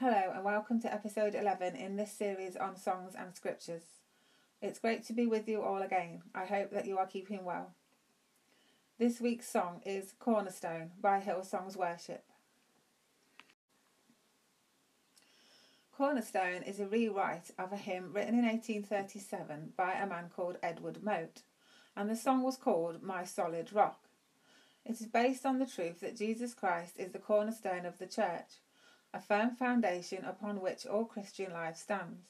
Hello, and welcome to episode 11 in this series on songs and scriptures. It's great to be with you all again. I hope that you are keeping well. This week's song is Cornerstone by Hillsongs Worship. Cornerstone is a rewrite of a hymn written in 1837 by a man called Edward Mote, and the song was called My Solid Rock. It is based on the truth that Jesus Christ is the cornerstone of the church a firm foundation upon which all Christian life stands.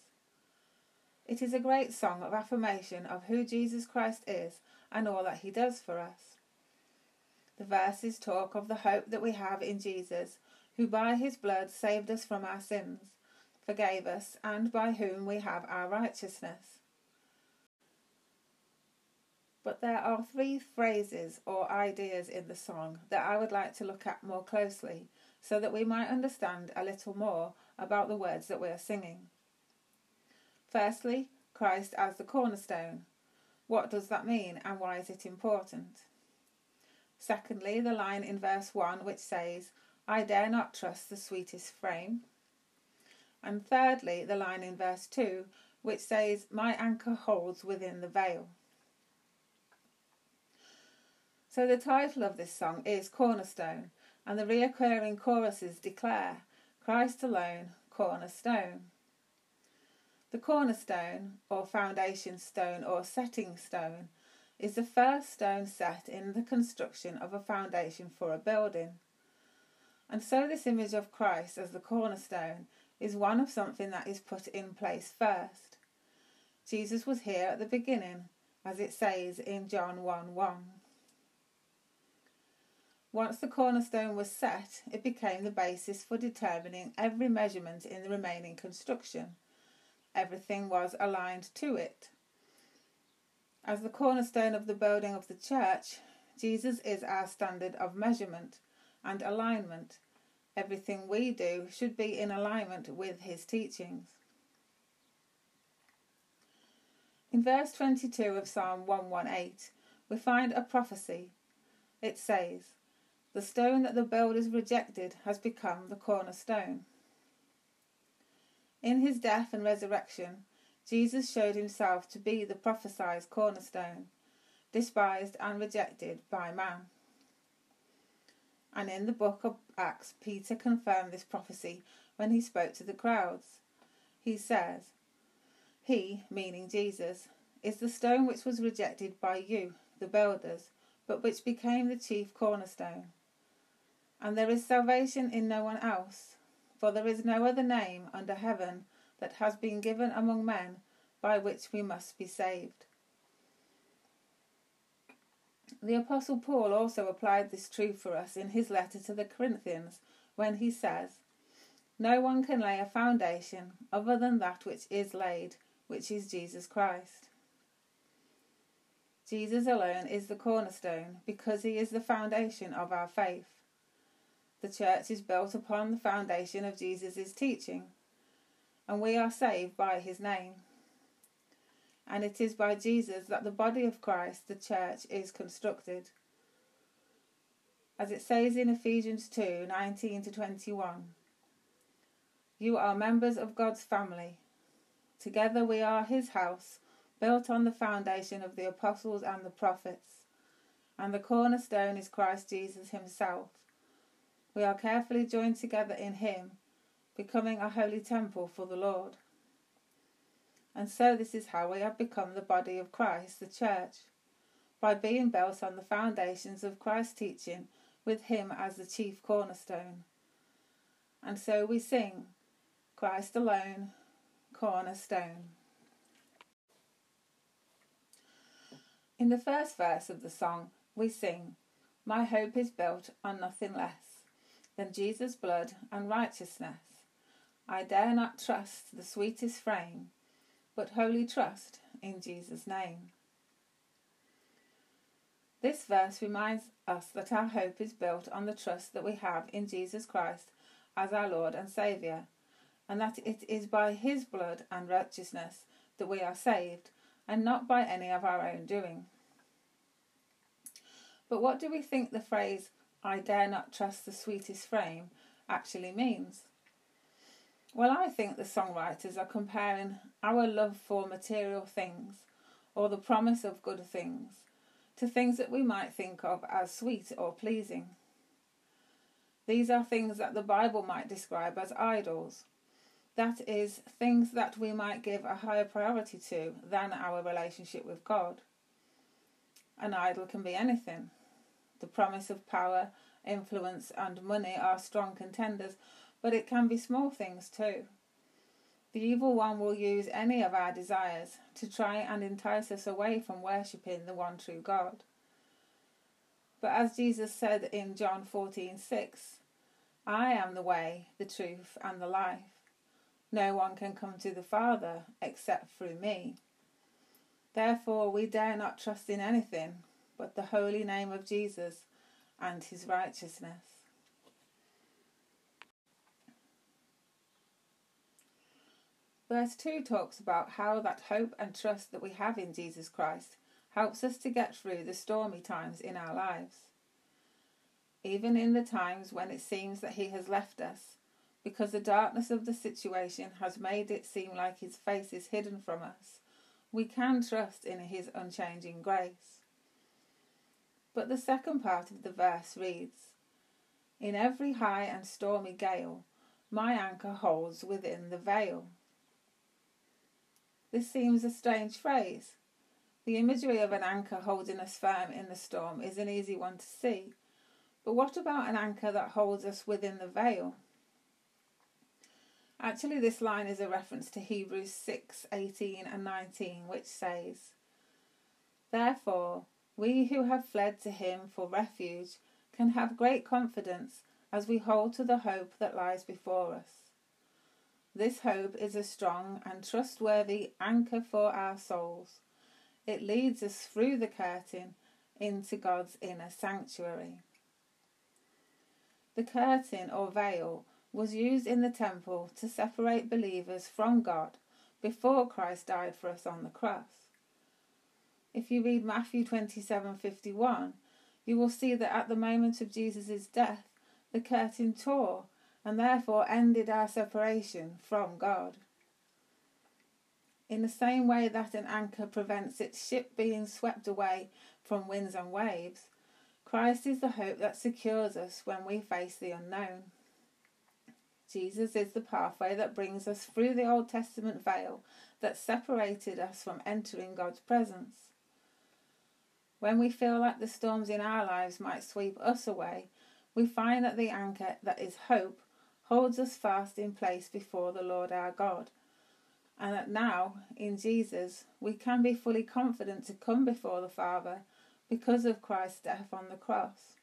It is a great song of affirmation of who Jesus Christ is and all that he does for us. The verses talk of the hope that we have in Jesus, who by his blood saved us from our sins, forgave us, and by whom we have our righteousness. But there are three phrases or ideas in the song that I would like to look at more closely so that we might understand a little more about the words that we are singing. Firstly, Christ as the cornerstone. What does that mean and why is it important? Secondly, the line in verse 1 which says, I dare not trust the sweetest frame. And thirdly, the line in verse 2 which says, My anchor holds within the veil. So the title of this song is Cornerstone, and the reoccurring choruses declare Christ alone, cornerstone. The cornerstone, or foundation stone, or setting stone, is the first stone set in the construction of a foundation for a building. And so, this image of Christ as the cornerstone is one of something that is put in place first. Jesus was here at the beginning, as it says in John 1 1. Once the cornerstone was set, it became the basis for determining every measurement in the remaining construction. Everything was aligned to it. As the cornerstone of the building of the church, Jesus is our standard of measurement and alignment. Everything we do should be in alignment with his teachings. In verse 22 of Psalm 118, we find a prophecy. It says, the stone that the builders rejected has become the cornerstone. In his death and resurrection, Jesus showed himself to be the prophesied cornerstone, despised and rejected by man. And in the book of Acts, Peter confirmed this prophecy when he spoke to the crowds. He says, He, meaning Jesus, is the stone which was rejected by you, the builders, but which became the chief cornerstone. And there is salvation in no one else, for there is no other name under heaven that has been given among men by which we must be saved. The Apostle Paul also applied this truth for us in his letter to the Corinthians when he says, No one can lay a foundation other than that which is laid, which is Jesus Christ. Jesus alone is the cornerstone because he is the foundation of our faith. The church is built upon the foundation of Jesus' teaching, and we are saved by his name. And it is by Jesus that the body of Christ, the church, is constructed. As it says in Ephesians 2 19 to 21, You are members of God's family. Together we are his house, built on the foundation of the apostles and the prophets. And the cornerstone is Christ Jesus himself we are carefully joined together in Him, becoming a holy temple for the Lord. And so, this is how we have become the body of Christ, the church, by being built on the foundations of Christ's teaching with Him as the chief cornerstone. And so we sing, Christ alone, cornerstone. In the first verse of the song, we sing, My hope is built on nothing less than Jesus' blood and righteousness. I dare not trust the sweetest frame, but wholly trust in Jesus' name. This verse reminds us that our hope is built on the trust that we have in Jesus Christ as our Lord and Saviour, and that it is by His blood and righteousness that we are saved, and not by any of our own doing. But what do we think the phrase I dare not trust the sweetest frame actually means. Well, I think the songwriters are comparing our love for material things or the promise of good things to things that we might think of as sweet or pleasing. These are things that the Bible might describe as idols. That is, things that we might give a higher priority to than our relationship with God. An idol can be anything. The promise of power, influence, and money are strong contenders, but it can be small things too. The evil one will use any of our desires to try and entice us away from worshipping the one true God. But as Jesus said in John 14:6, I am the way, the truth, and the life. No one can come to the Father except through me. Therefore, we dare not trust in anything but the holy name of Jesus and his righteousness. Verse 2 talks about how that hope and trust that we have in Jesus Christ helps us to get through the stormy times in our lives. Even in the times when it seems that He has left us, because the darkness of the situation has made it seem like His face is hidden from us, we can trust in His unchanging grace. But the second part of the verse reads In every high and stormy gale, my anchor holds within the veil. This seems a strange phrase. The imagery of an anchor holding us firm in the storm is an easy one to see. But what about an anchor that holds us within the veil? Actually, this line is a reference to Hebrews 6 18 and 19, which says, Therefore, we who have fled to him for refuge can have great confidence as we hold to the hope that lies before us. This hope is a strong and trustworthy anchor for our souls. It leads us through the curtain into God's inner sanctuary. The curtain or veil was used in the temple to separate believers from God before Christ died for us on the cross. If you read Matthew 27:51, you will see that at the moment of Jesus' death, the curtain tore and therefore ended our separation from God. In the same way that an anchor prevents its ship being swept away from winds and waves, Christ is the hope that secures us when we face the unknown. Jesus is the pathway that brings us through the Old Testament veil that separated us from entering God's presence. When we feel like the storms in our lives might sweep us away, we find that the anchor that is hope holds us fast in place before the Lord our God. And that now, in Jesus, we can be fully confident to come before the Father because of Christ's death on the cross.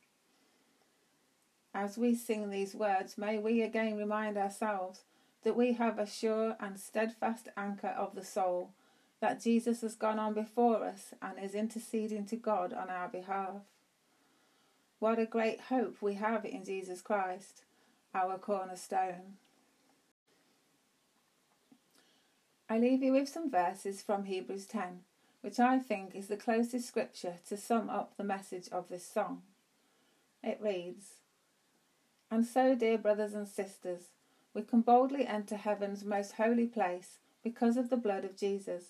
As we sing these words, may we again remind ourselves that we have a sure and steadfast anchor of the soul, that Jesus has gone on before us and is interceding to God on our behalf. What a great hope we have in Jesus Christ our cornerstone. I leave you with some verses from Hebrews 10, which I think is the closest scripture to sum up the message of this song. It reads And so, dear brothers and sisters, we can boldly enter heaven's most holy place because of the blood of Jesus.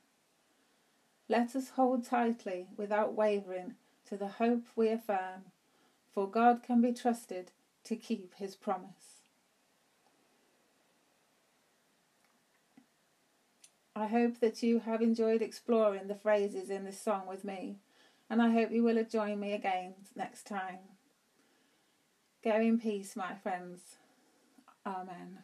Let us hold tightly, without wavering, to the hope we affirm, for God can be trusted to keep His promise. I hope that you have enjoyed exploring the phrases in this song with me, and I hope you will join me again next time. Go in peace, my friends. Amen.